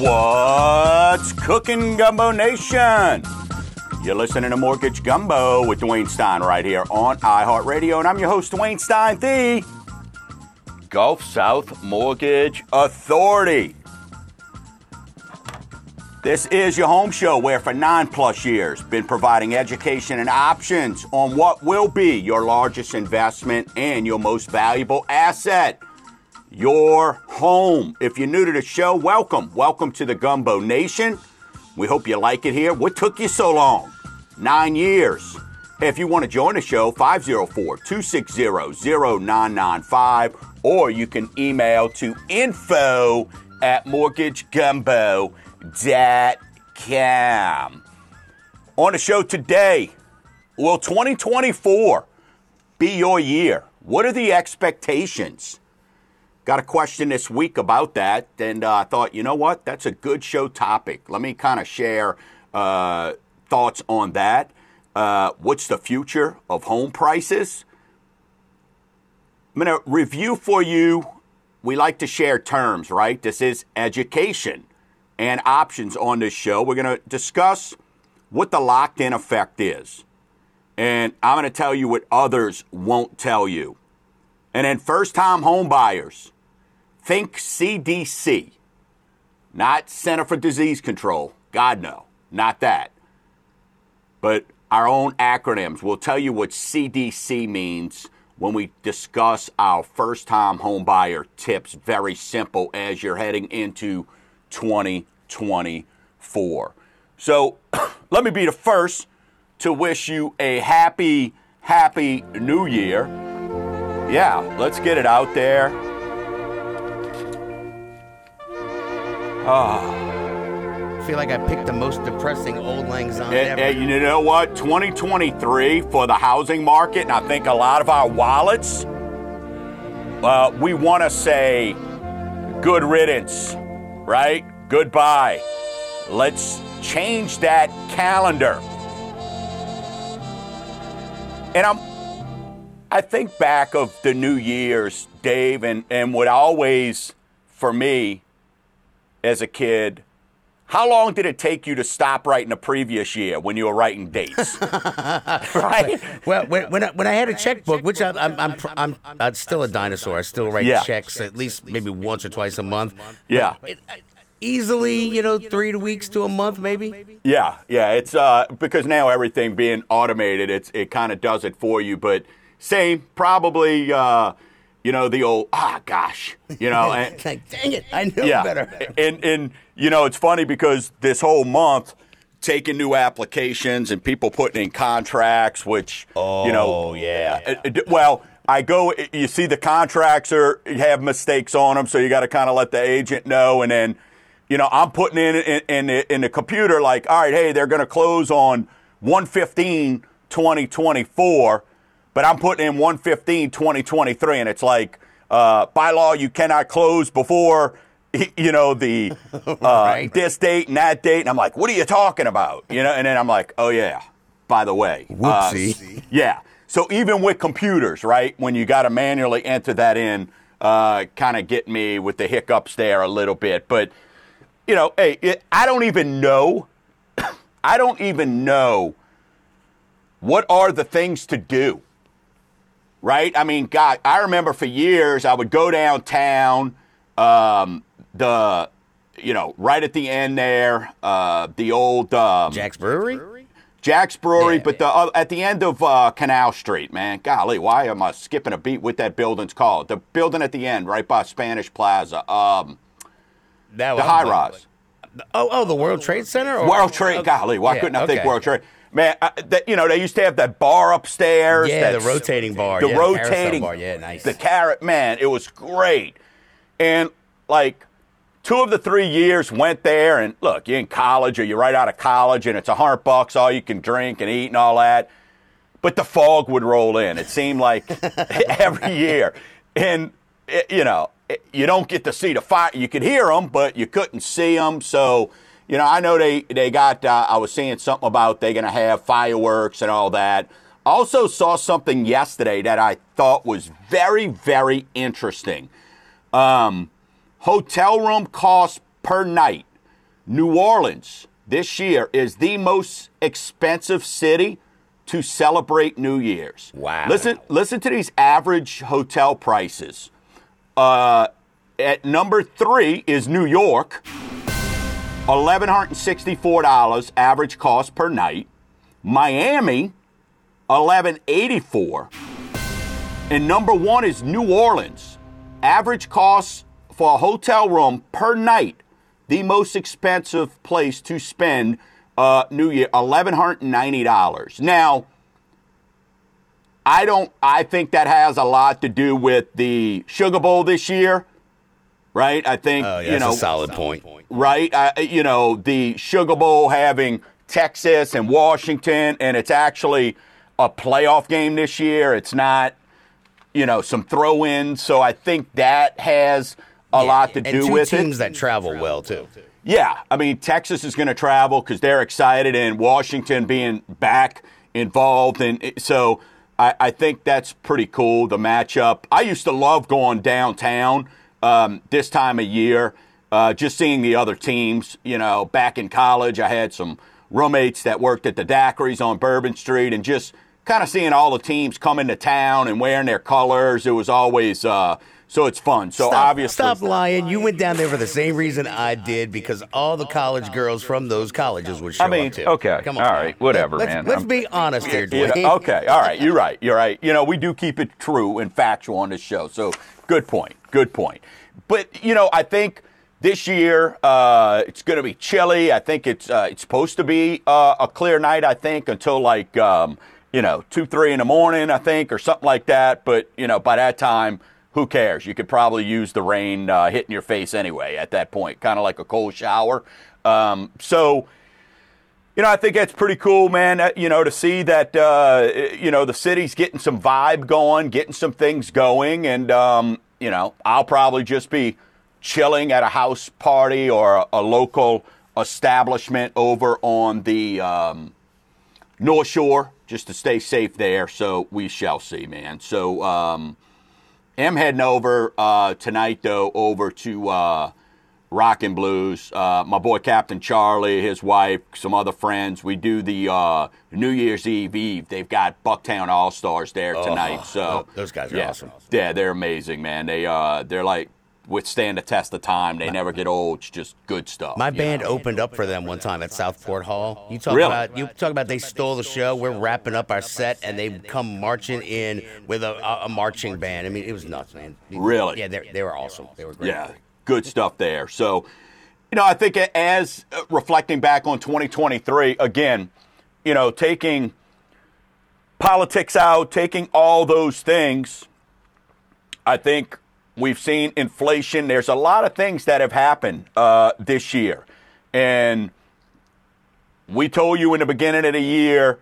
What's cooking, Gumbo Nation? You're listening to Mortgage Gumbo with Dwayne Stein right here on iHeartRadio, and I'm your host, Dwayne Stein, the Gulf South Mortgage Authority. This is your home show where, for nine plus years, been providing education and options on what will be your largest investment and your most valuable asset your home. If you're new to the show, welcome. Welcome to the Gumbo Nation. We hope you like it here. What took you so long? Nine years. Hey, if you want to join the show, 504 260 0995, or you can email to info at mortgagegumbo.com. On the show today, will 2024 be your year? What are the expectations? Got a question this week about that, and uh, I thought, you know what? That's a good show topic. Let me kind of share uh, thoughts on that. Uh, what's the future of home prices? I'm going to review for you. We like to share terms, right? This is education and options on this show. We're going to discuss what the locked in effect is. And I'm going to tell you what others won't tell you. And then first time home buyers Think CDC, not Center for Disease Control. God, no, not that. But our own acronyms. We'll tell you what CDC means when we discuss our first time homebuyer tips. Very simple as you're heading into 2024. So let me be the first to wish you a happy, happy new year. Yeah, let's get it out there. Oh. I feel like I picked the most depressing Auld Lang Syne ever. And, you know what? 2023 for the housing market, and I think a lot of our wallets, uh, we want to say good riddance, right? Goodbye. Let's change that calendar. And I'm, I think back of the New Year's, Dave, and, and what always, for me, as a kid, how long did it take you to stop writing the previous year when you were writing dates? right? Well, when, when I, when, I, had a checkbook, which I, I'm, I'm, I'm, I'm, still a dinosaur. I still write yeah. checks at least maybe once or twice a month. Yeah. It, easily, you know, three weeks to a month, maybe. Yeah, yeah. It's uh, because now everything being automated, it's it kind of does it for you. But same, probably. Uh, you know, the old ah gosh, you know, and, like, dang it, I knew yeah. better. and and you know, it's funny because this whole month taking new applications and people putting in contracts, which oh, you know, yeah. Uh, uh, well, I go, you see the contracts are have mistakes on them, so you got to kind of let the agent know, and then you know, I'm putting in in, in, the, in the computer like, all right, hey, they're going to close on 115 2024 but I'm putting in 115 2023, and it's like uh, by law you cannot close before you know the uh, right. this date and that date, and I'm like, what are you talking about? You know, and then I'm like, oh yeah, by the way, whoopsie, uh, yeah. So even with computers, right, when you got to manually enter that in, uh, kind of get me with the hiccups there a little bit, but you know, hey, it, I don't even know, I don't even know what are the things to do right? I mean, God, I remember for years I would go downtown, um, the, you know, right at the end there, uh, the old um, Jax Brewery. Jax Brewery, yeah, but yeah. the uh, at the end of uh, Canal Street, man. Golly, why am I skipping a beat? What that building's called? The building at the end, right by Spanish Plaza. Um, that the high rise. Oh, oh, the World Trade Center. Or? World Trade. Golly, why yeah, couldn't I okay. think World Trade? Man, I, that, you know they used to have that bar upstairs. Yeah, the rotating bar. The yeah, rotating bar. Yeah, nice. The carrot, man, it was great. And like two of the three years went there, and look, you're in college or you're right out of college, and it's a hundred bucks all you can drink and eat and all that. But the fog would roll in. It seemed like every year, and it, you know it, you don't get to see the fire. You could hear them, but you couldn't see them. So you know, I know they they got. Uh, I was seeing something about they're going to have fireworks and all that. Also saw something yesterday that I thought was very, very interesting. Um, hotel room cost per night. New Orleans this year is the most expensive city to celebrate New Year's. Wow. Listen, listen to these average hotel prices. Uh, at number three is New York, $1,164 average cost per night. Miami, 1184 And number one is New Orleans. Average cost for a hotel room per night, the most expensive place to spend uh, New Year, $1,190. Now, I don't. I think that has a lot to do with the Sugar Bowl this year, right? I think Oh, yeah, you that's know, a solid point. right? Uh, you know, the Sugar Bowl having Texas and Washington, and it's actually a playoff game this year. It's not, you know, some throw-ins. So I think that has a lot to do with teams it. that travel well too. Yeah, I mean Texas is going to travel because they're excited, and Washington being back involved, and so I, I think that's pretty cool. The matchup. I used to love going downtown um, this time of year, uh, just seeing the other teams. You know, back in college, I had some roommates that worked at the Daiquiris on Bourbon Street, and just kind of seeing all the teams come into town and wearing their colors. It was always uh, so it's fun. So Stop, obviously, stop lying. You went down there for the same reason I did because all the college girls from those colleges would show I mean, up too. okay, come on, all right, whatever, let's, man. Let's I'm- be honest here, You know, okay, all right, you're right, you're right. You know, we do keep it true and factual on this show. So good point, good point. But you know, I think this year uh, it's going to be chilly. I think it's uh, it's supposed to be uh, a clear night. I think until like um, you know two, three in the morning. I think or something like that. But you know, by that time. Who cares? You could probably use the rain uh, hitting your face anyway at that point, kind of like a cold shower. Um, so, you know, I think that's pretty cool, man. Uh, You know, to see that, uh, you know, the city's getting some vibe going, getting some things going. And, um, you know, I'll probably just be chilling at a house party or a, a local establishment over on the um, North Shore just to stay safe there. So we shall see, man. So, um, am heading over uh, tonight, though, over to uh, Rock 'n' Bowl. Uh, my boy Captain Charlie, his wife, some other friends. We do the uh, New Year's Eve Eve. They've got Bucktown All Stars there tonight. so Oh, those guys are yeah, awesome. Yeah, they're amazing, man. They uh, they're like withstand the test of time. They never get old. It's just good stuff. My band know? opened up for them one time at Southport Hall. You talk Really? about you talk about they stole the show. We're wrapping up our set, and they come marching in with a, a, a marching band. I mean, it was nuts, man. Really? Yeah, they they were awesome. They were great. Yeah, good stuff there. So, you know, I think as uh, reflecting back on 2023, again, you know, taking politics out, taking all those things, I think we've seen inflation. There's a lot of things that have happened uh, this year. And we told you in the beginning of the year,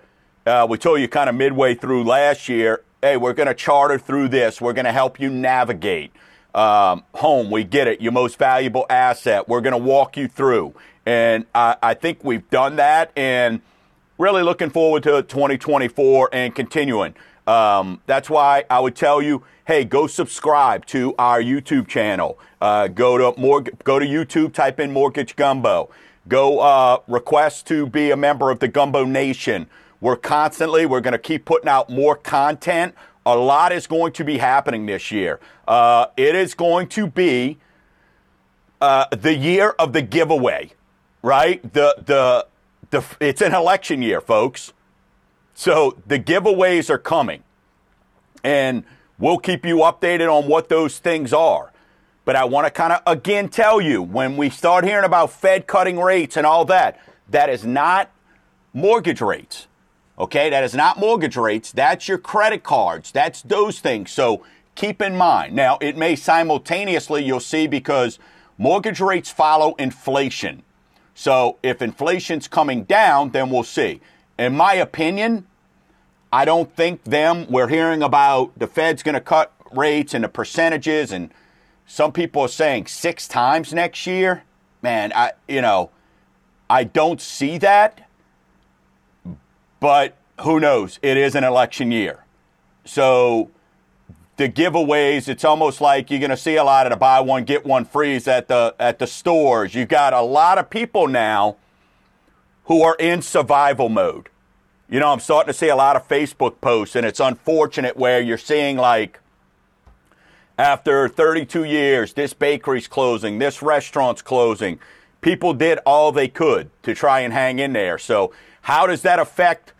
uh, we told you kind of midway through last year, hey, we're going to charter through this. We're going to help you navigate. Um, home, we get it. Your most valuable asset. We're going to walk you through. And I, I think we've done that. And really looking forward to 2024 and continuing. Um, that's why I would tell you, hey, go subscribe to our YouTube channel. Uh, go to more, go to YouTube, type in Mortgage Gumbo. Go uh, request to be a member of the Gumbo Nation. We're constantly, we're going to keep putting out more content. A lot is going to be happening this year. Uh, it is going to be uh, the year of the giveaway, right? The the the it's an election year, folks. So the giveaways are coming, and we'll keep you updated on what those things are. But I want to kind of again tell you when we start hearing about Fed cutting rates and all that, that is not mortgage rates. Okay, that is not mortgage rates. That's your credit cards. That's those things. So keep in mind. Now, it may simultaneously, you'll see, because mortgage rates follow inflation. So if inflation's coming down, then we'll see. In my opinion, I don't think them, we're hearing about the Fed's going to cut rates and the percentages, and some people are saying six times next year. Man, I, you know, I don't see that. But who knows? It is an election year. So the giveaways, it's almost like you're going to see a lot of the buy one get one frees at the at the stores. You've got a lot of people now who are in survival mode. You know, I'm starting to see a lot of Facebook posts, and it's unfortunate where you're seeing like after 32 years, this bakery's closing, this restaurant's closing. People did all they could to try and hang in there. So, how does that affect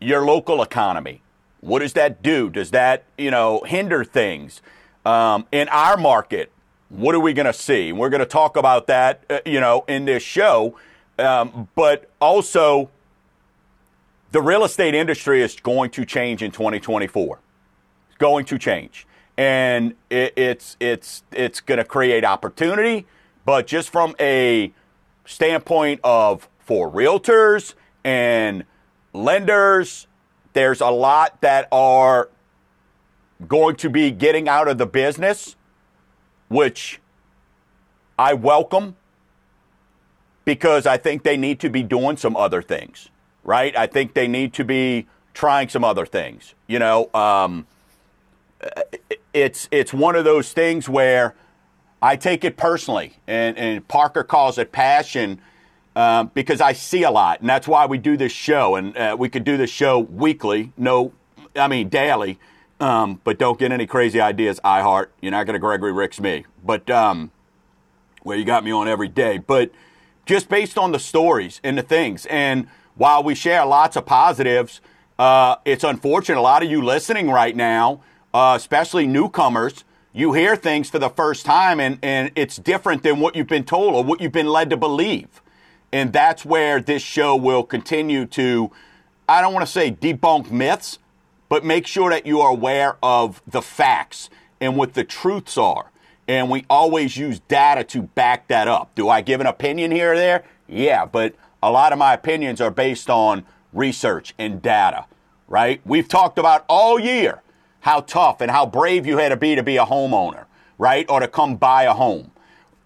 your local economy? What does that do? Does that, you know, hinder things? Um, in our market, what are we going to see? We're going to talk about that, uh, you know, in this show. Um, but also, the real estate industry is going to change in 2024. It's going to change, and it, it's it's it's going to create opportunity. But just from a standpoint of for realtors and lenders there's a lot that are going to be getting out of the business, which I welcome because I think they need to be doing some other things, right? I think they need to be trying some other things. You know, um, it's it's one of those things where I take it personally, and, and Parker calls it passion um, because I see a lot, and that's why we do this show. And uh, we could do this show weekly, no, I mean daily. Um, but don't get any crazy ideas, iHeart. You're not going to Gregory Ricks me. But um, well, you got me on every day. But just based on the stories and the things, and while we share lots of positives, uh, it's unfortunate. A lot of you listening right now, uh, especially newcomers, you hear things for the first time, and, and it's different than what you've been told or what you've been led to believe. And that's where this show will continue to, I don't want to say debunk myths, but make sure that you are aware of the facts and what the truths are. And we always use data to back that up. Do I give an opinion here or there? Yeah, but a lot of my opinions are based on research and data, right? We've talked about all year how tough and how brave you had to be to be a homeowner, right? Or to come buy a home.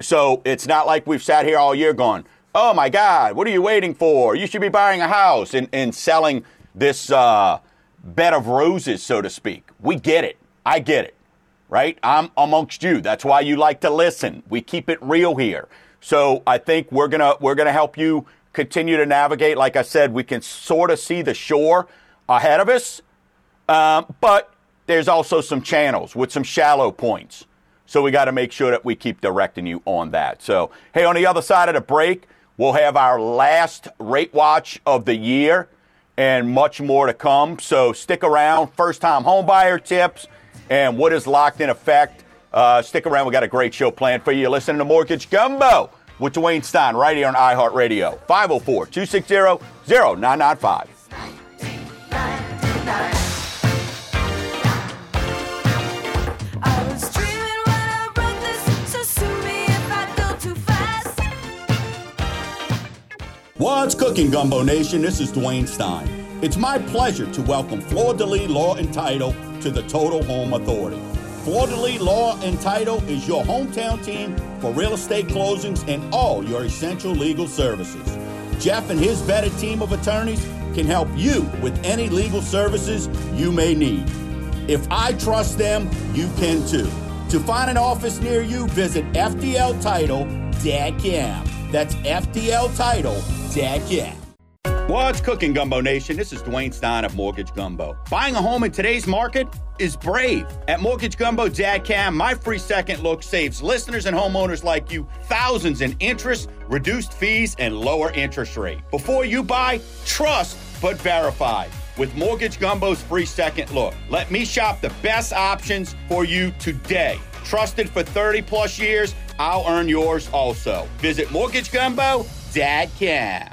So it's not like we've sat here all year going, oh my God, what are you waiting for? You should be buying a house and, and selling this uh, bed of roses, so to speak. We get it. I get it. Right? I'm amongst you. That's why you like to listen. We keep it real here. So I think we're gonna we're gonna help you continue to navigate. Like I said, we can sort of see the shore ahead of us, um, but there's also some channels with some shallow points. So we got to make sure that we keep directing you on that. So hey, on the other side of the break, We'll have our last rate watch of the year and much more to come. So stick around. First time homebuyer tips and what is locked in effect. Uh, stick around. We got a great show planned for you. You're listening to Mortgage Gumbo with Dwayne Stein right here on iHeartRadio. 504 260 0995. What's cooking, Gumbo Nation? This is Dwayne Stein. It's my pleasure to welcome Fleur de Lis Law and Title to the Total Home Authority. De Law and Title is your hometown team for real estate closings and all your essential legal services. Jeff and his vetted team of attorneys can help you with any legal services you may need. If I trust them, you can too. To find an office near you, visit FDLTitle.com. That's FDL Title Dad, yeah. What's cooking, Gumbo Nation? This is Dwayne Stein of Mortgage Gumbo. Buying a home in today's market is brave. At MortgageGumbo.com, my free second look saves listeners and homeowners like you thousands in interest, reduced fees, and lower interest rate. Before you buy, trust but verify with Mortgage Gumbo's free second look. Let me shop the best options for you today. Trusted for 30 plus years, I'll earn yours also. Visit Mortgage Gumbo Dad can.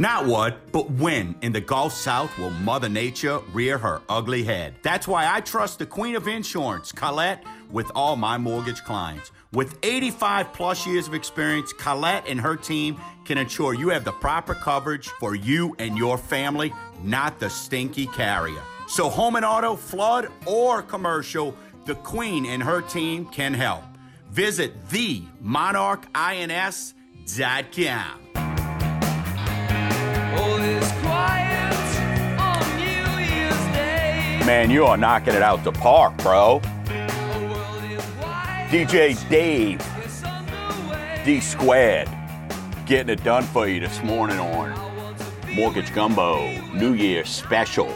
Not what, but when in the Gulf South will Mother Nature rear her ugly head. That's why I trust the Queen of Insurance, Colette, with all my mortgage clients. With 85 plus years of experience, Colette and her team can ensure you have the proper coverage for you and your family, not the stinky carrier. So, home and auto, flood, or commercial, the Queen and her team can help. Visit themonarchins.com. Man, you are knocking it out the park, bro. DJ Dave, D Squared, getting it done for you this morning on Mortgage Gumbo New Year special.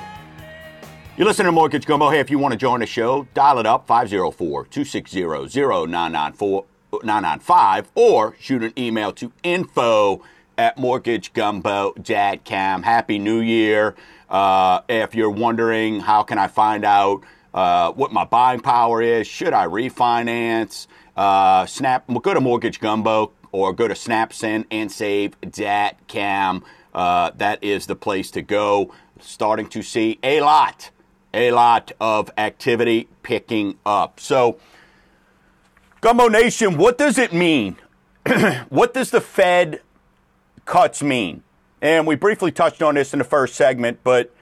You listen to Mortgage Gumbo. Hey, if you want to join the show, dial it up 504 260 0995 or shoot an email to info at mortgagegumbo.com. Happy New Year. Uh, if you're wondering how can I find out uh, what my buying power is, should I refinance, uh, snap, go to Mortgage Gumbo or go to snapsendandsave.com. Uh, that is the place to go. Starting to see a lot, a lot of activity picking up. So, Gumbo Nation, what does it mean? what does the Fed cuts mean? And we briefly touched on this in the first segment, but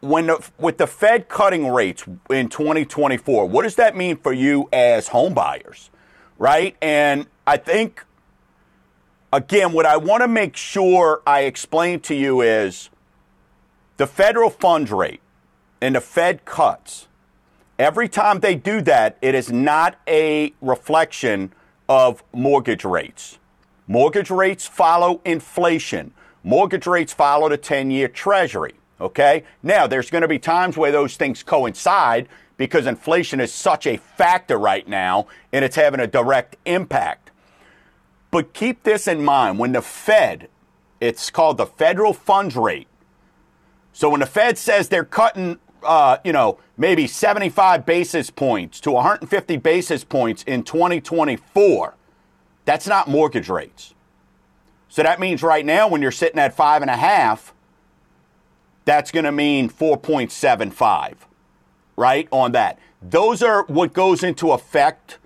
when the, with the Fed cutting rates in 2024, what does that mean for you as home buyers, right? And I think again, what I want to make sure I explain to you is the federal funds rate and the Fed cuts. Every time they do that, it is not a reflection of mortgage rates. Mortgage rates follow inflation. Mortgage rates follow the 10 year treasury. Okay? Now, there's going to be times where those things coincide because inflation is such a factor right now and it's having a direct impact. But keep this in mind when the Fed, it's called the federal funds rate. So when the Fed says they're cutting, uh, you know, maybe 75 basis points to 150 basis points in 2024, that's not mortgage rates. So that means right now, when you're sitting at five and a half, that's going to mean 4.75, right? On that. Those are what goes into effect,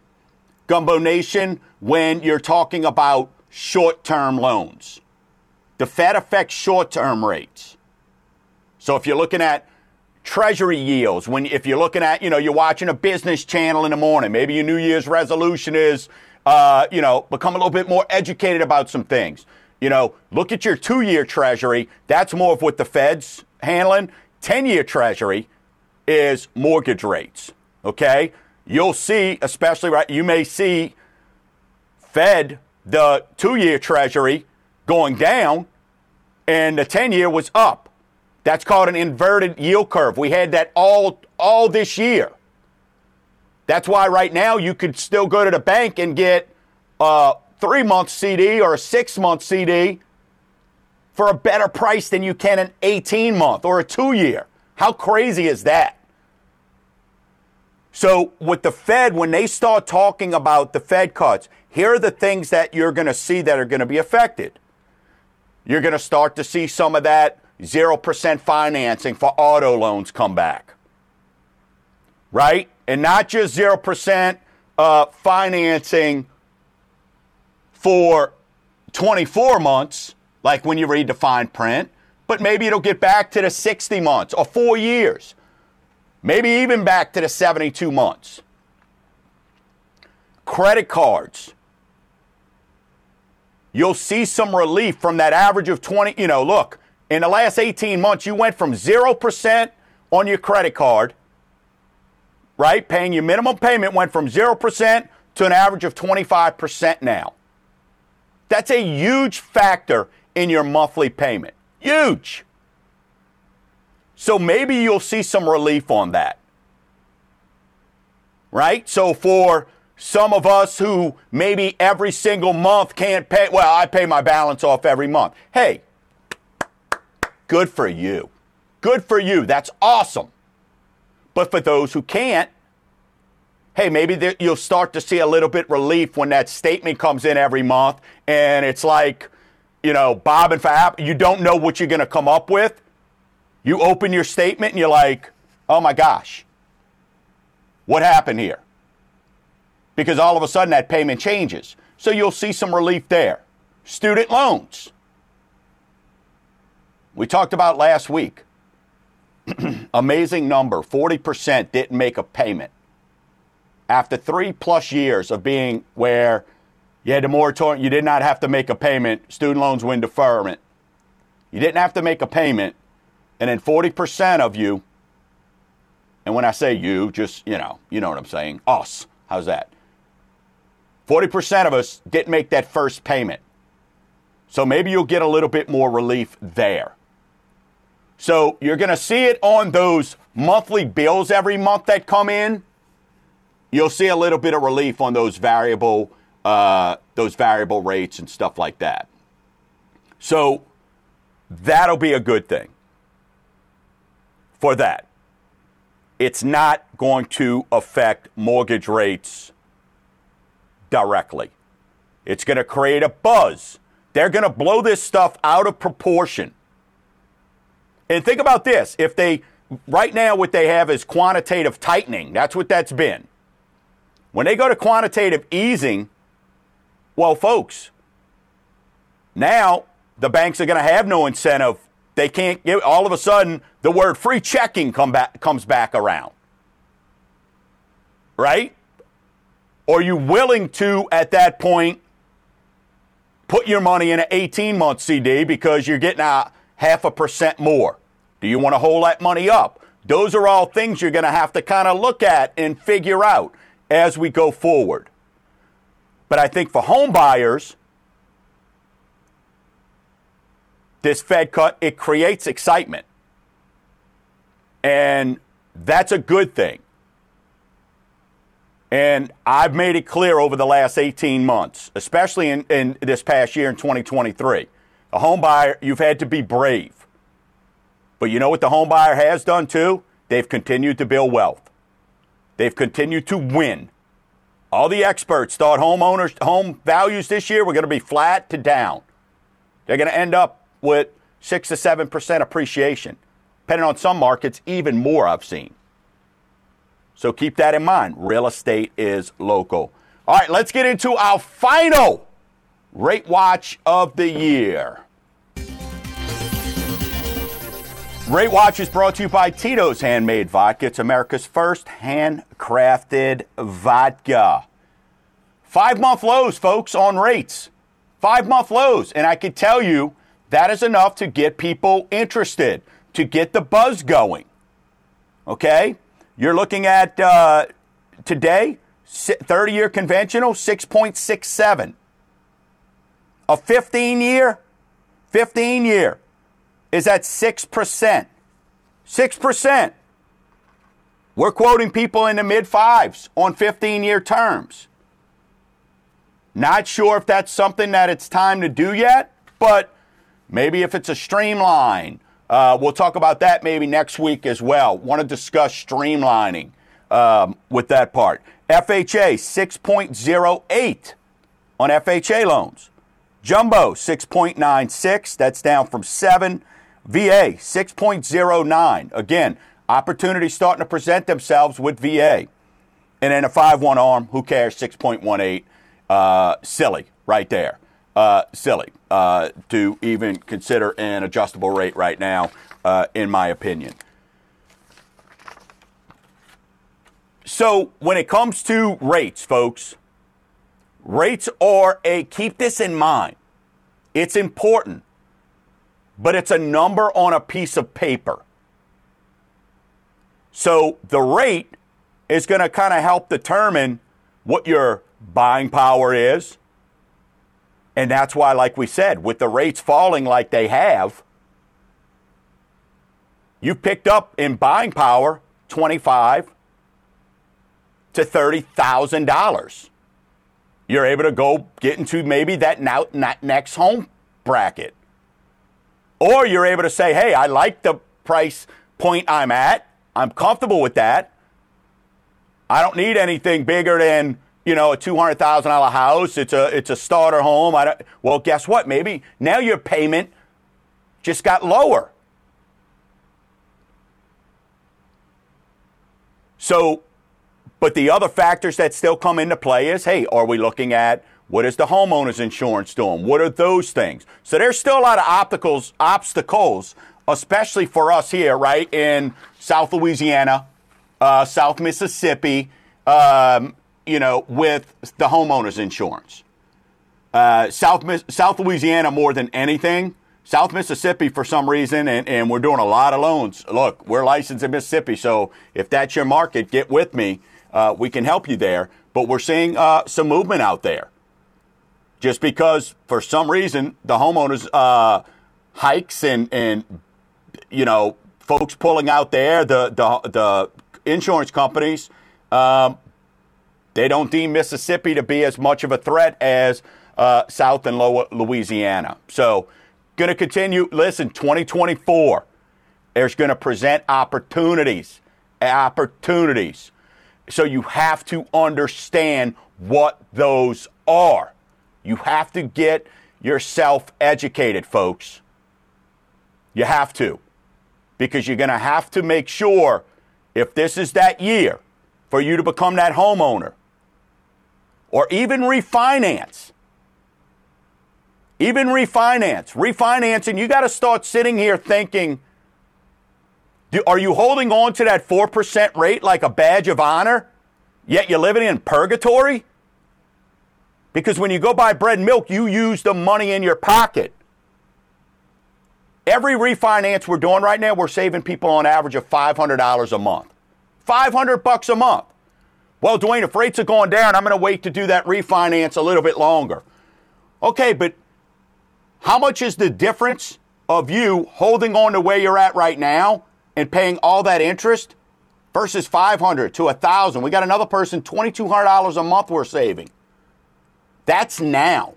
Gumbo Nation, when you're talking about short term loans. The Fed affects short term rates. So if you're looking at treasury yields, when if you're looking at, you know, you're watching a business channel in the morning, maybe your New Year's resolution is uh, you know, become a little bit more educated about some things. You know, look at your two year treasury. That's more of what the Fed's handling. 10 year treasury is mortgage rates. Okay? You'll see, especially right, you may see Fed, the two year treasury going down, and the 10 year was up. That's called an inverted yield curve. We had that all, all this year. That's why right now you could still go to the bank and get a three month CD or a six month CD for a better price than you can an 18 month or a two year. How crazy is that? So, with the Fed, when they start talking about the Fed cuts, here are the things that you're going to see that are going to be affected. You're going to start to see some of that 0% financing for auto loans come back. Right? And not just 0% uh, financing for 24 months, like when you read the fine print, but maybe it'll get back to the 60 months or four years, maybe even back to the 72 months. Credit cards. You'll see some relief from that average of 20. You know, look, in the last 18 months, you went from 0% on your credit card right? Paying your minimum payment went from 0% to an average of 25% now. That's a huge factor in your monthly payment. Huge. So maybe you'll see some relief on that. Right? So for some of us who maybe every single month can't pay, well, I pay my balance off every month. Hey, good for you. Good for you. That's awesome. But for those who can't, hey, maybe you'll start to see a little bit relief when that statement comes in every month and it's like, you know, bobbing for app. You don't know what you're going to come up with. You open your statement and you're like, oh my gosh, what happened here? Because all of a sudden that payment changes. So you'll see some relief there. Student loans. We talked about last week. Amazing number 40% didn't make a payment. After three plus years of being where you had a moratorium, you did not have to make a payment, student loans win deferment. You didn't have to make a payment, and then 40% of you, and when I say you, just, you know, you know what I'm saying, us, how's that? 40% of us didn't make that first payment. So maybe you'll get a little bit more relief there. So you're going to see it on those monthly bills every month that come in. You'll see a little bit of relief on those variable uh, those variable rates and stuff like that. So that'll be a good thing for that. It's not going to affect mortgage rates directly. It's going to create a buzz. They're going to blow this stuff out of proportion. And think about this if they, right now, what they have is quantitative tightening. That's what that's been. When they go to quantitative easing, well, folks, now the banks are going to have no incentive. They can't give, all of a sudden, the word free checking come back, comes back around. Right? Are you willing to, at that point, put your money in an 18 month CD because you're getting a half a percent more? Do you want to hold that money up? Those are all things you're going to have to kind of look at and figure out as we go forward. But I think for home buyers, this Fed cut, it creates excitement. And that's a good thing. And I've made it clear over the last 18 months, especially in, in this past year in 2023. A home buyer, you've had to be brave. But you know what the home buyer has done too? They've continued to build wealth. They've continued to win. All the experts thought homeowners home values this year were going to be flat to down. They're going to end up with 6 to 7% appreciation. Depending on some markets, even more I've seen. So keep that in mind. Real estate is local. All right, let's get into our final rate watch of the year. Rate Watch is brought to you by Tito's Handmade Vodka. It's America's first handcrafted vodka. Five month lows, folks, on rates. Five month lows. And I can tell you that is enough to get people interested, to get the buzz going. Okay? You're looking at uh, today, 30 year conventional, 6.67. A 15 year, 15 year is at 6%. 6%. We're quoting people in the mid fives on 15 year terms. Not sure if that's something that it's time to do yet, but maybe if it's a streamline uh, we'll talk about that maybe next week as well. Want to discuss streamlining um, with that part. FHA 6.08 on FHA loans. Jumbo 6.96, that's down from 7. VA 6.09. Again, opportunities starting to present themselves with VA. And then a 5 1 arm, who cares? 6.18. Uh, silly right there uh, silly uh, to even consider an adjustable rate right now, uh, in my opinion. So, when it comes to rates, folks, rates are a keep this in mind. It's important, but it's a number on a piece of paper. So, the rate is going to kind of help determine what your buying power is and that's why, like we said, with the rates falling like they have, you've picked up in buying power twenty-five to thirty thousand dollars. You're able to go get into maybe that now, next home bracket, or you're able to say, "Hey, I like the price point I'm at. I'm comfortable with that. I don't need anything bigger than you know, a two hundred thousand dollar house. It's a it's a starter home. I don't, well, guess what? Maybe now your payment just got lower. So, but the other factors that still come into play is, hey, are we looking at what is the homeowner's insurance doing? What are those things? So there's still a lot of obstacles, obstacles, especially for us here, right in South Louisiana, uh, South Mississippi, um, you know, with the homeowner's insurance. Uh, South South Louisiana more than anything. South Mississippi for some reason, and, and we're doing a lot of loans. Look, we're licensed in Mississippi, so if that's your market, get with me. Uh, we can help you there. But we're seeing uh, some movement out there just because for some reason the homeowners uh, hikes and and you know folks pulling out there the the, the insurance companies um, they don't deem Mississippi to be as much of a threat as uh, South and Lower Louisiana. So, going to continue. Listen, 2024, there's going to present opportunities, opportunities. So you have to understand what those are. You have to get yourself educated, folks. You have to. Because you're going to have to make sure if this is that year for you to become that homeowner or even refinance. Even refinance. Refinancing, you got to start sitting here thinking do, are you holding on to that 4% rate like a badge of honor, yet you're living in purgatory? Because when you go buy bread and milk, you use the money in your pocket. Every refinance we're doing right now, we're saving people on average of $500 a month. 500 bucks a month. Well, Dwayne, if rates are going down, I'm going to wait to do that refinance a little bit longer. Okay, but how much is the difference of you holding on to where you're at right now and paying all that interest versus 500 to 1000 We got another person $2200 a month we're saving. That's now.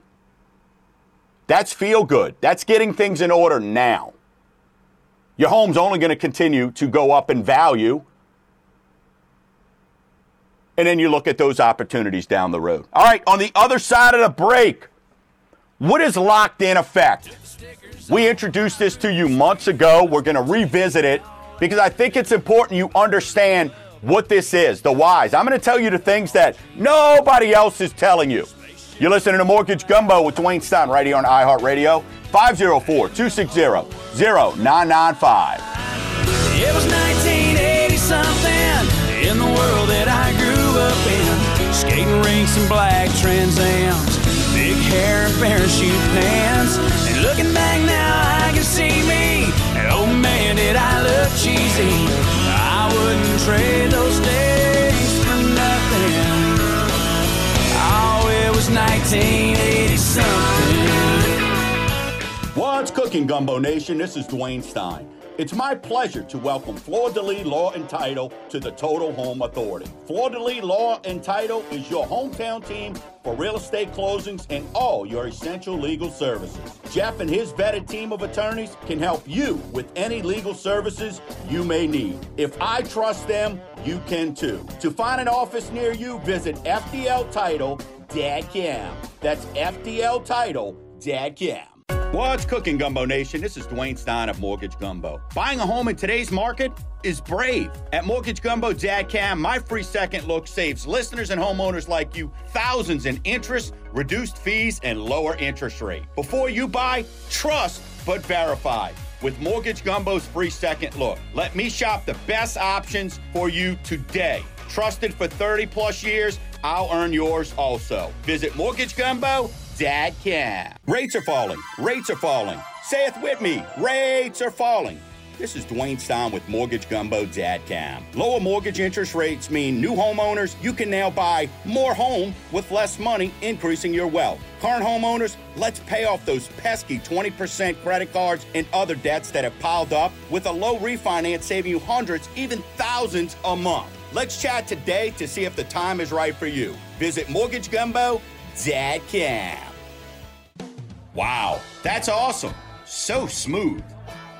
That's feel good. That's getting things in order now. Your home's only going to continue to go up in value. And then you look at those opportunities down the road. All right, on the other side of the break, what is locked in effect? We introduced this to you months ago. We're going to revisit it because I think it's important you understand what this is, the whys. I'm going to tell you the things that nobody else is telling you. You're listening to Mortgage Gumbo with Dwayne Stein right here on iHeartRadio, 504 260 0995. It was 1980 something in the world that I grew up in. Skating rinks and black Trans Ams, big hair and parachute pants. And looking back now, I can see me. And oh man, did I look cheesy. I wouldn't trade those days 1980 something. What's cooking, Gumbo Nation? This is Dwayne Stein. It's my pleasure to welcome Fleur de Lis Law and Title to the Total Home Authority. Fleur de Lis Law and Title is your hometown team for real estate closings and all your essential legal services. Jeff and his vetted team of attorneys can help you with any legal services you may need. If I trust them, you can too. To find an office near you, visit FDL Title Dadcam. That's FDL title, Dadcam. What's cooking, Gumbo Nation? This is Dwayne Stein of Mortgage Gumbo. Buying a home in today's market is brave. At MortgageGumbo.com, my free second look saves listeners and homeowners like you thousands in interest, reduced fees, and lower interest rate. Before you buy, trust but verify with Mortgage Gumbo's free second look. Let me shop the best options for you today. Trusted for 30 plus years I'll earn yours also. Visit Mortgage Gumbo. Dad can. Rates are falling. Rates are falling. Say it with me. Rates are falling. This is Dwayne Stein with MortgageGumbo.com. Lower mortgage interest rates mean new homeowners, you can now buy more home with less money, increasing your wealth. Current homeowners, let's pay off those pesky 20% credit cards and other debts that have piled up with a low refinance saving you hundreds, even thousands a month. Let's chat today to see if the time is right for you. Visit MortgageGumbo.com. Wow, that's awesome. So smooth.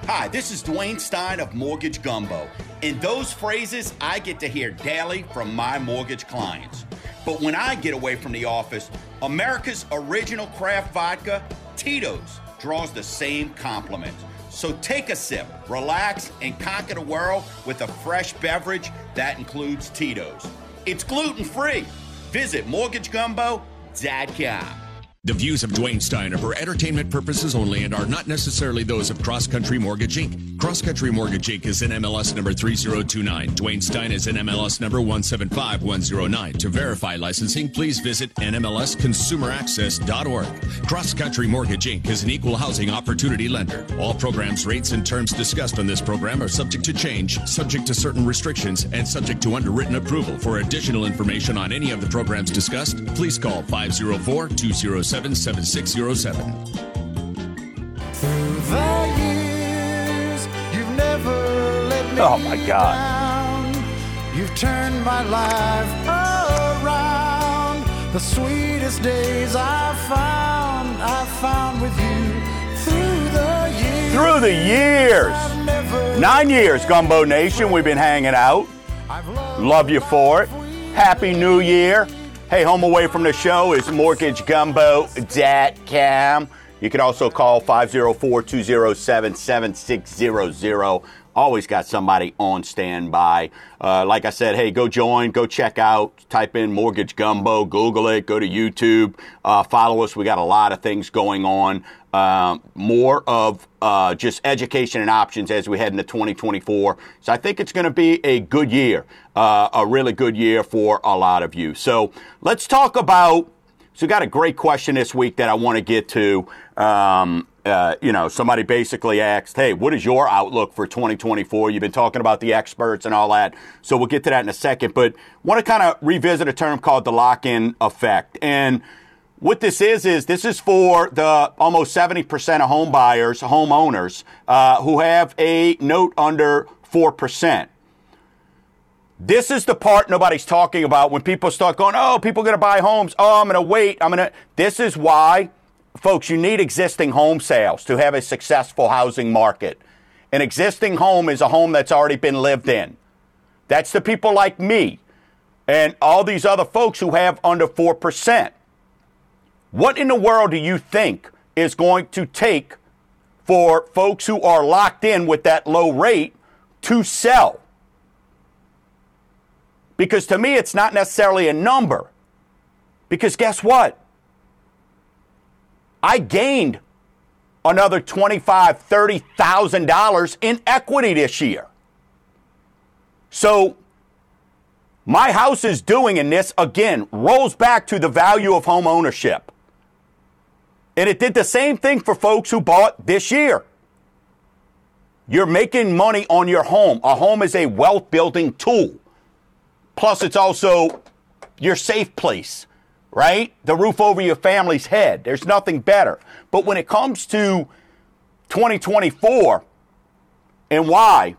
Hi, this is Dwayne Stein of Mortgage Gumbo. And those phrases I get to hear daily from my mortgage clients. But when I get away from the office, America's original craft vodka, Tito's, draws the same compliment. So take a sip, relax, and conquer the world with a fresh beverage that includes Tito's. It's gluten free. Visit mortgagegumbo.com. The views of Dwayne Stein are for entertainment purposes only and are not necessarily those of CrossCountry Mortgage Inc. CrossCountry Mortgage Inc. is NMLS number 3029. Dwayne Stein is NMLS number 175109. To verify licensing, please visit NMLSConsumerAccess.org. CrossCountry Mortgage Inc. is an equal housing opportunity lender. All programs, rates, and terms discussed on this program are subject to change, subject to certain restrictions, and subject to underwritten approval. For additional information on any of the programs discussed, please call 504 207 7607. Oh, my God. You've turned my life around. The sweetest days I found, I found with you through the years. Through the years. Nine years, Gumbo Nation, we've been hanging out. Love you for it. Happy New Year. Hey, home away from the show is mortgagegumbo.com. You can also call 504 207 7600. Always got somebody on standby. Uh, like I said, hey, go join, go check out, type in Mortgage Gumbo, Google it, go to YouTube, uh, follow us. We got a lot of things going on. Um, more of uh, just education and options as we head into 2024. So I think it's going to be a good year, uh, a really good year for a lot of you. So let's talk about. So got a great question this week that I want to get to. Um, uh, you know, somebody basically asked, "Hey, what is your outlook for 2024?" You've been talking about the experts and all that, so we'll get to that in a second. But want to kind of revisit a term called the lock-in effect, and what this is is this is for the almost 70% of home buyers, homeowners uh, who have a note under four percent. This is the part nobody's talking about when people start going, oh, people are going to buy homes. Oh, I'm going to wait. I'm going to. This is why, folks, you need existing home sales to have a successful housing market. An existing home is a home that's already been lived in. That's the people like me and all these other folks who have under 4%. What in the world do you think is going to take for folks who are locked in with that low rate to sell? Because to me, it's not necessarily a number. Because guess what? I gained another $25,000, $30,000 in equity this year. So my house is doing in this, again, rolls back to the value of home ownership. And it did the same thing for folks who bought this year. You're making money on your home. A home is a wealth building tool. Plus, it's also your safe place, right? The roof over your family's head. There's nothing better. But when it comes to 2024 and why,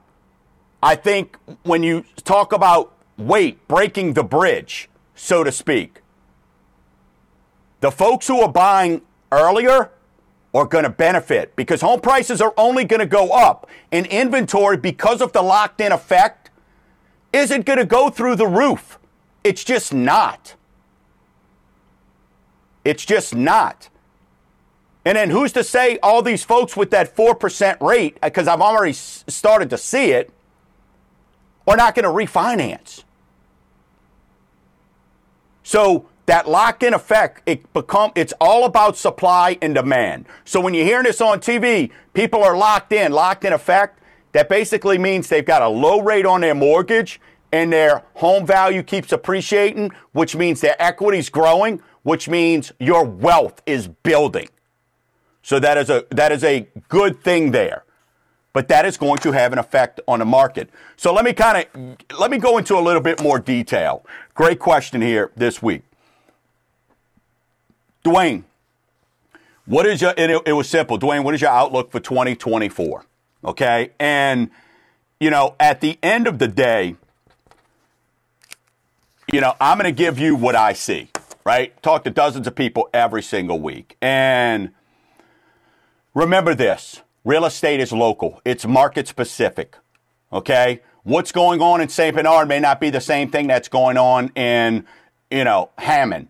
I think when you talk about weight breaking the bridge, so to speak, the folks who are buying earlier are going to benefit because home prices are only going to go up. And inventory, because of the locked in effect, isn't going to go through the roof. It's just not. It's just not. And then who's to say all these folks with that 4% rate, uh, because I've already started to see it, are not going to refinance? So that lock-in effect, it become it's all about supply and demand. So when you're hearing this on TV, people are locked in, locked in effect. That basically means they've got a low rate on their mortgage and their home value keeps appreciating, which means their equity's growing, which means your wealth is building. So that is a that is a good thing there. But that is going to have an effect on the market. So let me kind of let me go into a little bit more detail. Great question here this week. Dwayne, what is your, it, it was simple. Dwayne, what is your outlook for 2024? Okay. And, you know, at the end of the day, you know, I'm going to give you what I see, right? Talk to dozens of people every single week. And remember this real estate is local, it's market specific. Okay. What's going on in St. Bernard may not be the same thing that's going on in you know, Hammond.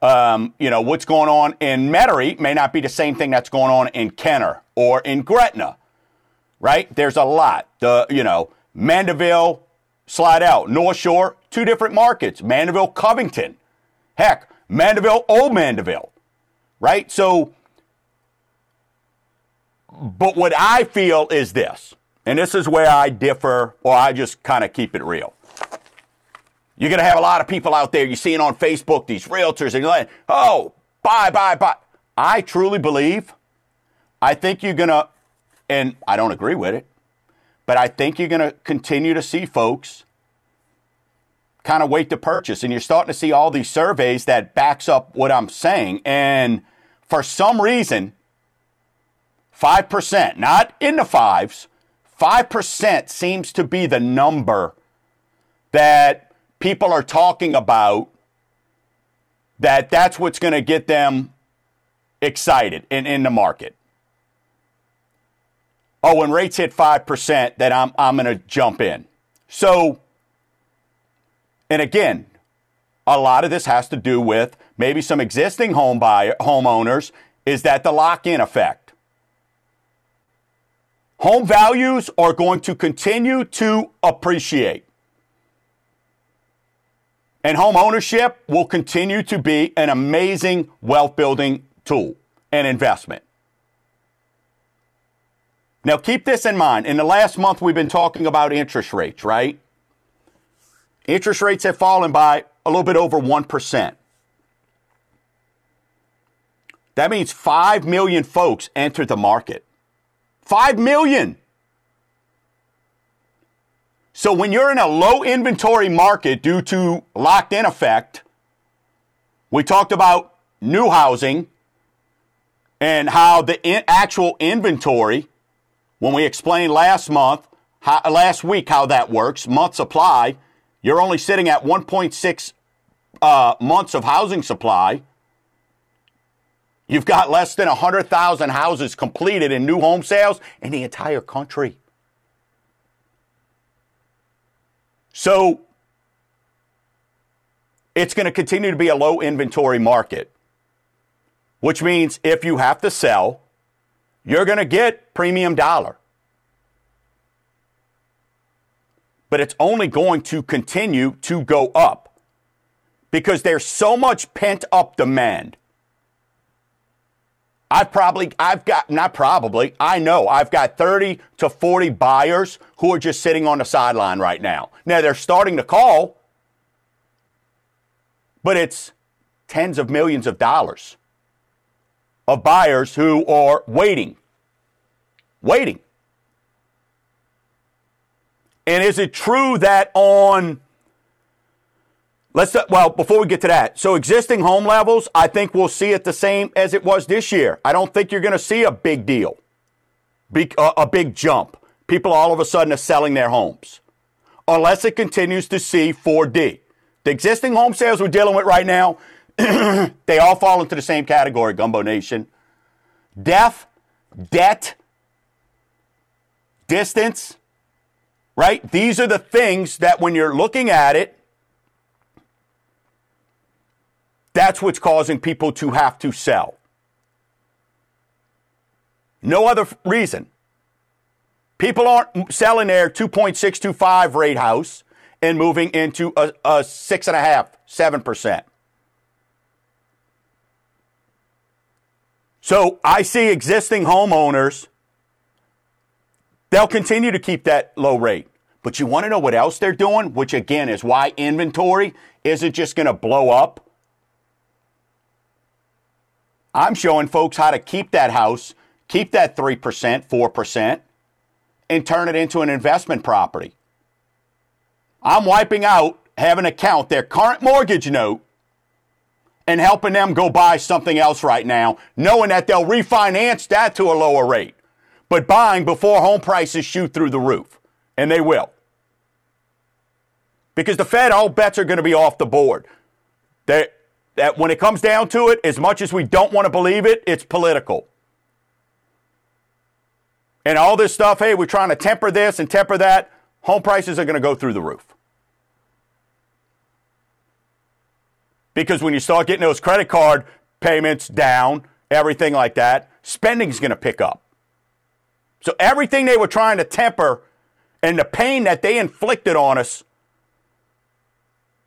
Um, you know, what's going on in Metairie may not be the same thing that's going on in Kenner or in Gretna, right? There's a lot. The, you know, Mandeville, slide out. North Shore, two different markets. Mandeville, Covington. Heck, Mandeville, Old Mandeville, right? So, but what I feel is this, and this is where I differ, or I just kind of keep it real. You're going to have a lot of people out there, you're seeing on Facebook these realtors, and you're like, oh, buy, buy, buy. I truly believe, I think you're going to, and I don't agree with it, but I think you're going to continue to see folks kind of wait to purchase. And you're starting to see all these surveys that backs up what I'm saying. And for some reason, 5%, not in the fives, 5% seems to be the number that people are talking about that that's what's going to get them excited in, in the market. Oh, when rates hit 5%, then I'm, I'm going to jump in. So, and again, a lot of this has to do with maybe some existing home buyer, homeowners, is that the lock in effect. Home values are going to continue to appreciate. And home ownership will continue to be an amazing wealth building tool and investment. Now, keep this in mind. In the last month, we've been talking about interest rates, right? Interest rates have fallen by a little bit over 1%. That means 5 million folks entered the market. 5 million. So when you're in a low inventory market due to locked in effect, we talked about new housing and how the in actual inventory, when we explained last month, how, last week how that works, month supply, you're only sitting at 1.6 uh, months of housing supply. You've got less than 100,000 houses completed in new home sales in the entire country. So it's going to continue to be a low inventory market, which means if you have to sell, you're going to get premium dollar. But it's only going to continue to go up because there's so much pent up demand. I've probably, I've got, not probably, I know I've got 30 to 40 buyers who are just sitting on the sideline right now. Now they're starting to call, but it's tens of millions of dollars of buyers who are waiting. Waiting. And is it true that on Let's well before we get to that. So existing home levels, I think we'll see it the same as it was this year. I don't think you're going to see a big deal, big, uh, a big jump. People all of a sudden are selling their homes, unless it continues to see 4D. The existing home sales we're dealing with right now, they all fall into the same category, Gumbo Nation. Death, debt, distance, right? These are the things that when you're looking at it That's what's causing people to have to sell. No other reason. People aren't selling their 2.625 rate house and moving into a, a six and a half, seven percent. So I see existing homeowners, they'll continue to keep that low rate. But you want to know what else they're doing, which again is why inventory isn't just going to blow up I'm showing folks how to keep that house, keep that 3%, 4%, and turn it into an investment property. I'm wiping out, having to count their current mortgage note and helping them go buy something else right now, knowing that they'll refinance that to a lower rate, but buying before home prices shoot through the roof. And they will. Because the Fed, all bets are going to be off the board. They, that when it comes down to it, as much as we don't want to believe it, it's political. And all this stuff, hey, we're trying to temper this and temper that, home prices are going to go through the roof. Because when you start getting those credit card payments down, everything like that, spending is going to pick up. So everything they were trying to temper and the pain that they inflicted on us,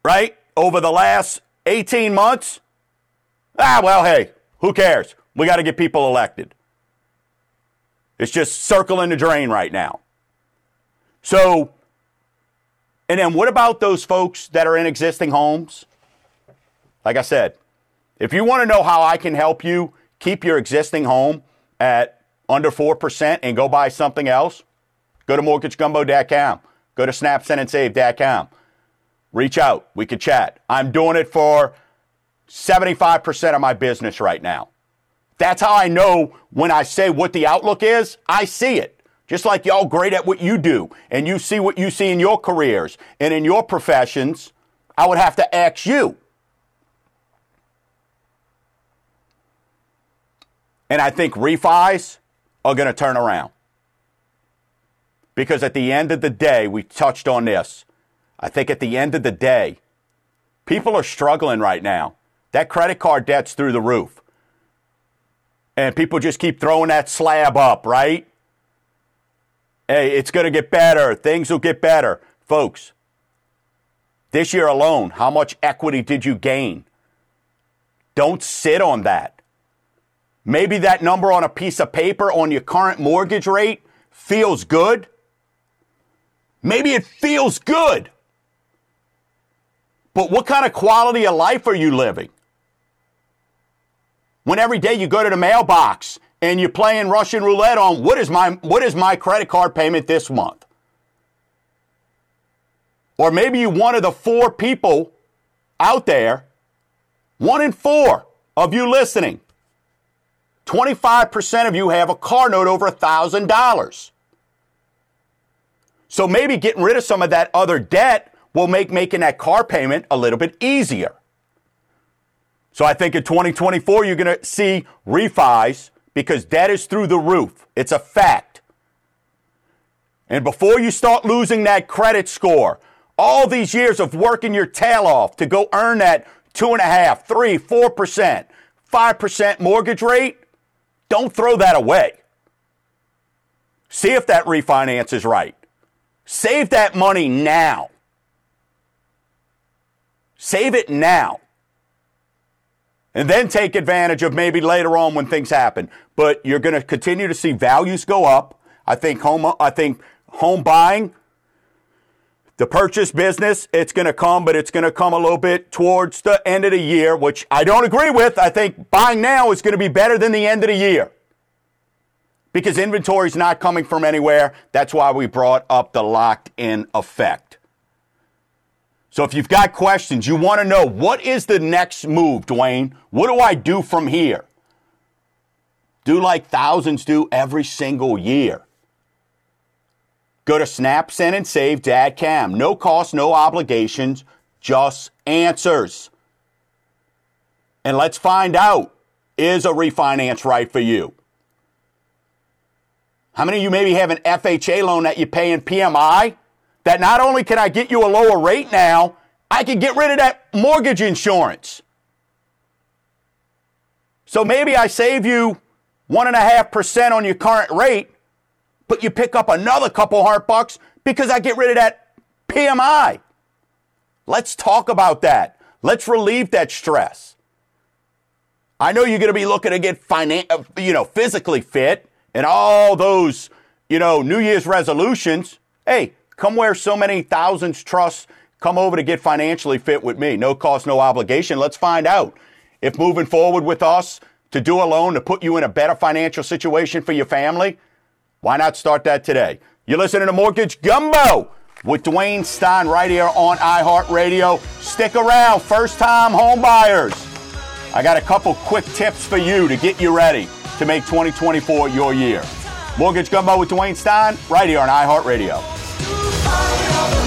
right, over the last 18 months, ah, well, hey, who cares? We got to get people elected. It's just circling the drain right now. So, and then what about those folks that are in existing homes? Like I said, if you want to know how I can help you keep your existing home at under 4% and go buy something else, go to mortgagegumbo.com. Go to snapsendandsave.com. Reach out. We could chat. I'm doing it for 75% of my business right now. That's how I know when I say what the outlook is, I see it. Just like y'all great at what you do and you see what you see in your careers and in your professions, I would have to ask you. And I think refis are going to turn around. Because at the end of the day, we touched on this. I think at the end of the day, people are struggling right now. That credit card debt's through the roof. And people just keep throwing that slab up, right? Hey, it's going to get better. Things will get better. Folks, this year alone, how much equity did you gain? Don't sit on that. Maybe that number on a piece of paper on your current mortgage rate feels good. Maybe it feels good. But what kind of quality of life are you living? When every day you go to the mailbox and you're playing Russian roulette on what is my what is my credit card payment this month? Or maybe you're one of the four people out there, one in four of you listening. 25% of you have a car note over $1,000. So maybe getting rid of some of that other debt will make making that car payment a little bit easier. So I think in 2024, you're going to see refis because debt is through the roof. It's a fact. And before you start losing that credit score, all these years of working your tail off to go earn that two and a half, three, four percent, five percent mortgage rate, don't throw that away. See if that refinance is right. Save that money now. Save it now and then take advantage of maybe later on when things happen. But you're going to continue to see values go up. I think home, I think home buying, the purchase business, it's going to come, but it's going to come a little bit towards the end of the year, which I don't agree with. I think buying now is going to be better than the end of the year because inventory is not coming from anywhere. That's why we brought up the locked in effect. So if you've got questions, you want to know what is the next move, Dwayne? What do I do from here? Do like thousands do every single year. Go to snapsendandsave.com. No cost, no obligations, just answers. And let's find out is a refinance right for you? How many of you maybe have an FHA loan that you pay in PMI? that not only can I get you a lower rate now, I can get rid of that mortgage insurance. So maybe I save you one and a half percent on your current rate, but you pick up another couple hundred bucks because I get rid of that PMI. Let's talk about that. Let's relieve that stress. I know you're going to be looking to get finan- uh, you know, physically fit and all those, you know, New Year's resolutions. Hey, Come where so many thousands trust. Come over to get financially fit with me. No cost, no obligation. Let's find out if moving forward with us to do a loan to put you in a better financial situation for your family. Why not start that today? You're listening to Mortgage Gumbo with Dwayne Stein right here on iHeartRadio. Stick around, first time home buyers. I got a couple quick tips for you to get you ready to make 2024 your year. Mortgage Gumbo with Dwayne Stein right here on iHeartRadio.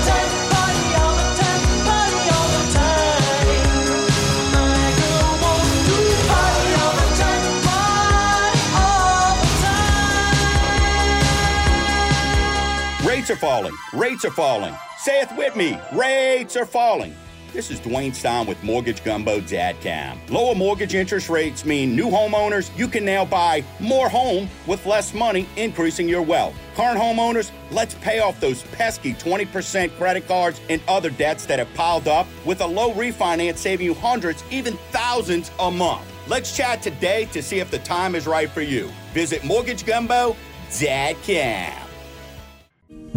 Rates are falling. Rates are falling. Say it with me. Rates are falling. This is Dwayne Stein with MortgageGumbo.com. Lower mortgage interest rates mean new homeowners, you can now buy more home with less money, increasing your wealth. Current homeowners, let's pay off those pesky 20% credit cards and other debts that have piled up with a low refinance saving you hundreds, even thousands a month. Let's chat today to see if the time is right for you. Visit Mortgage Gumbo Dadcam.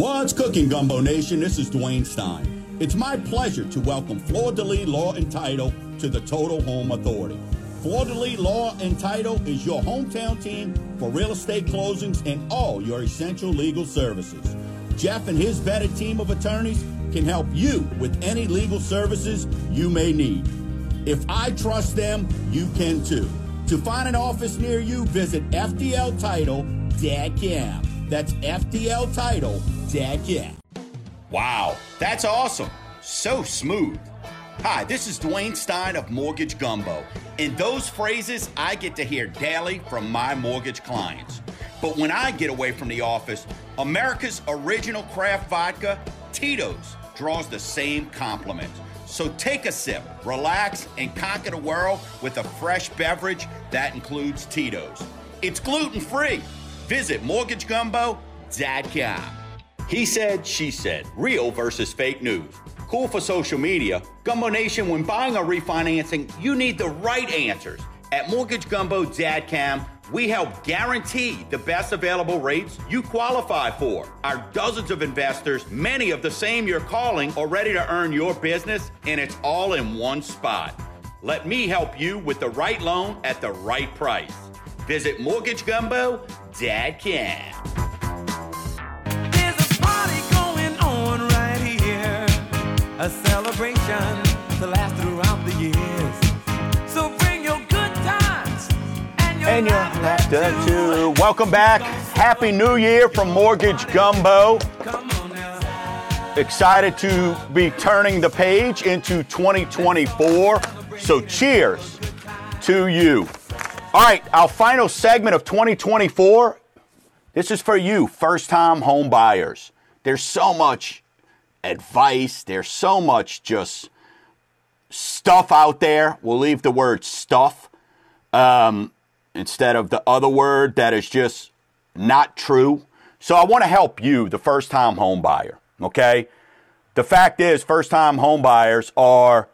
What's cooking, Gumbo Nation? This is Dwayne Stein. It's my pleasure to welcome Fleur de Lis Law and Title to the Total Home Authority. Fleur de Lis Law and Title is your hometown team for real estate closings and all your essential legal services. Jeff and his vetted team of attorneys can help you with any legal services you may need. If I trust them, you can too. To find an office near you, visit FDL Title Dadcam. That's FDL Title Dadcam. Wow, that's awesome. So smooth. Hi, this is Dwayne Stein of Mortgage Gumbo, and those phrases I get to hear daily from my mortgage clients. But when I get away from the office, America's original craft vodka, Tito's, draws the same compliments. So take a sip, relax, and conquer the world with a fresh beverage that includes Tito's. It's gluten free. Visit mortgagegumbo.com. He said, she said, real versus fake news. Cool for social media. Gumbo Nation, when buying or refinancing, you need the right answers. At MortgageGumbo.com, we help guarantee the best available rates you qualify for. Our dozens of investors, many of the same you're calling, are ready to earn your business, and it's all in one spot. Let me help you with the right loan at the right price. Visit MortgageGumbo.com. There's a party going on right here, a celebration to last throughout the years. So bring your good times and your, And your laughter laughter too. Welcome back. Happy New Year from Mortgage Gumbo. Come on now. Excited to be turning the page into 2024. So cheers to you. All right, our final segment of 2024. This is for you, first time home buyers. There's so much advice, there's so much just stuff out there. We'll leave the word stuff um, instead of the other word that is just not true. So I want to help you, the first time home buyer, okay? The fact is, first time home buyers are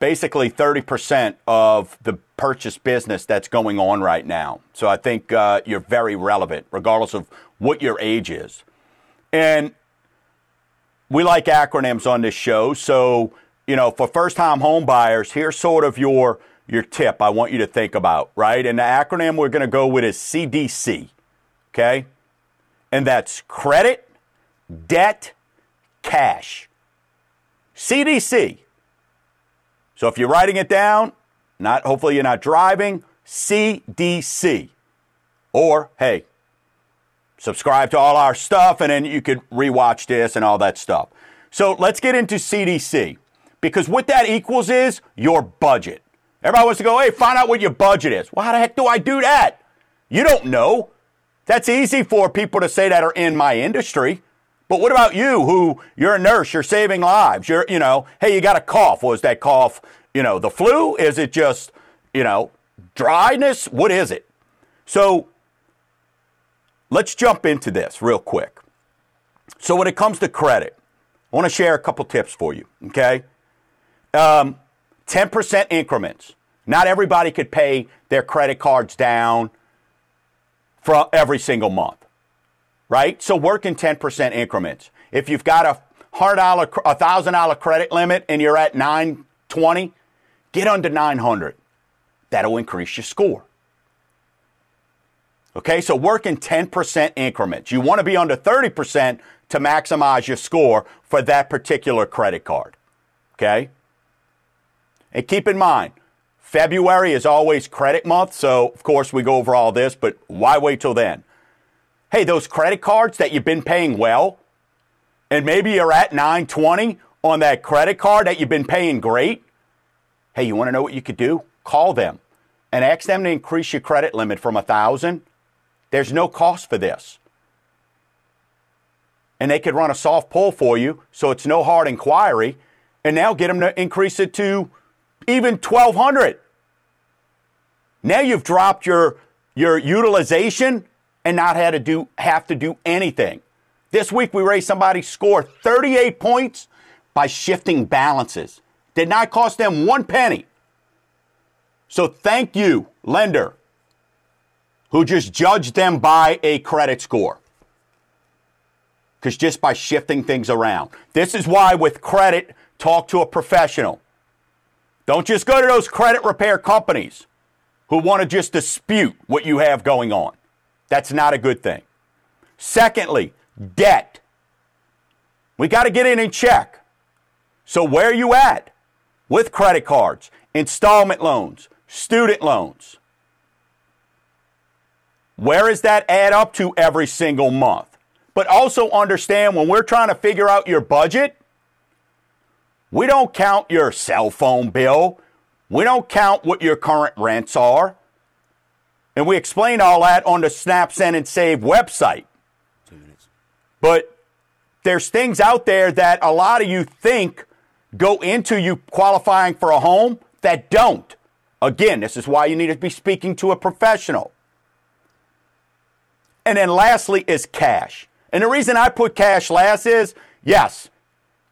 basically 30% of the purchase business that's going on right now. So I think uh, you're very relevant, regardless of what your age is. And we like acronyms on this show. So, you know, for first time home buyers, here's sort of your your tip I want you to think about, right? And the acronym we're going to go with is CDC. Okay? And that's credit, debt, cash. CDC. So if you're writing it down, not hopefully you're not driving, CDC. Or hey, subscribe to all our stuff and then you could rewatch this and all that stuff. So let's get into CDC because what that equals is your budget. Everybody wants to go, hey, find out what your budget is. Well, how the heck do I do that? You don't know. That's easy for people to say that are in my industry. But what about you who you're a nurse, you're saving lives, you're, you know, hey, you got a cough. Was that cough, you know, the flu? Is it just, you know, dryness? What is it? So let's jump into this real quick. So when it comes to credit, I want to share a couple tips for you, okay? Um, 10% increments. Not everybody could pay their credit cards down for every single month, right? So work in 10% increments. If you've got a $100, a $1,000 credit limit and you're at 920, get under 900. That'll increase your score. Okay, so work in 10% increments. You want to be under 30% to maximize your score for that particular credit card. Okay? And keep in mind, February is always credit month, so of course we go over all this, but why wait till then? Hey, those credit cards that you've been paying well, and maybe you're at 920 on that credit card that you've been paying great. Hey, you want to know what you could do? Call them and ask them to increase your credit limit from a thousand. There's no cost for this. And they could run a soft pull for you, so it's no hard inquiry. and now get them to increase it to even 1200 now you've dropped your your utilization and not had to do have to do anything. This week we raised somebody's score 38 points by shifting balances. Did not cost them one penny. So thank you lender who just judged them by a credit score. Because just by shifting things around. This is why with credit talk to a professional. Don't just go to those credit repair companies who want to just dispute what you have going on. That's not a good thing. Secondly, debt. We got to get in and check. So, where are you at with credit cards, installment loans, student loans? Where does that add up to every single month? But also understand when we're trying to figure out your budget, we don't count your cell phone bill. We don't count what your current rents are. And we explain all that on the Snap, Send, and Save website. Two minutes. But there's things out there that a lot of you think go into you qualifying for a home that don't. Again, this is why you need to be speaking to a professional. And then lastly is cash. And the reason I put cash last is yes,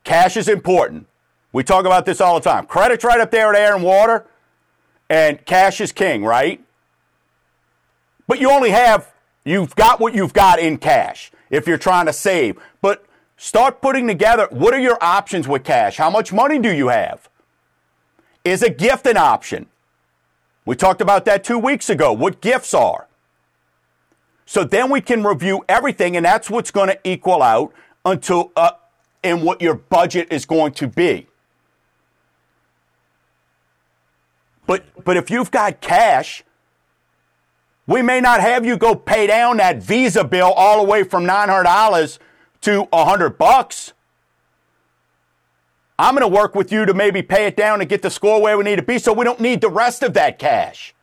cash is important. We talk about this all the time. Credit's right up there at air and water, and cash is king, right? But you only have, you've got what you've got in cash if you're trying to save. But start putting together what are your options with cash? How much money do you have? Is a gift an option? We talked about that two weeks ago, what gifts are. So then we can review everything, and that's what's going to equal out until uh, and what your budget is going to be. But but if you've got cash, we may not have you go pay down that Visa bill all the way from $900 to 100 bucks. I'm going to work with you to maybe pay it down and get the score where we need to be so we don't need the rest of that cash.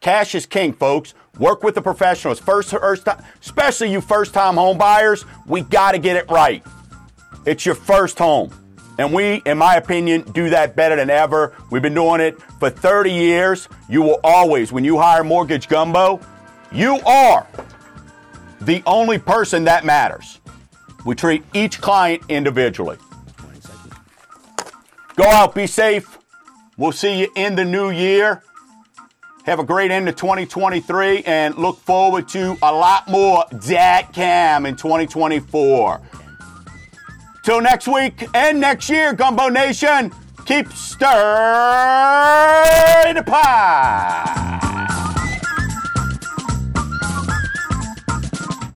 Cash is king, folks. Work with the professionals. First, first time, especially you first time home buyers, we got to get it right. It's your first home. And we, in my opinion, do that better than ever. We've been doing it for 30 years. You will always, when you hire Mortgage Gumbo, you are the only person that matters. We treat each client individually. Go out, be safe. We'll see you in the new year. Have a great end of 2023 and look forward to a lot more Dad Cam in 2024. Till next week and next year, Gumbo Nation, keep stirring the pie.